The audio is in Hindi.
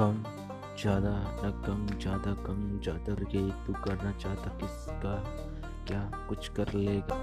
कम, ज़्यादा न कम, ज़्यादा कम, ज़्यादा ये तू करना चाहता किसका, क्या कुछ कर लेगा?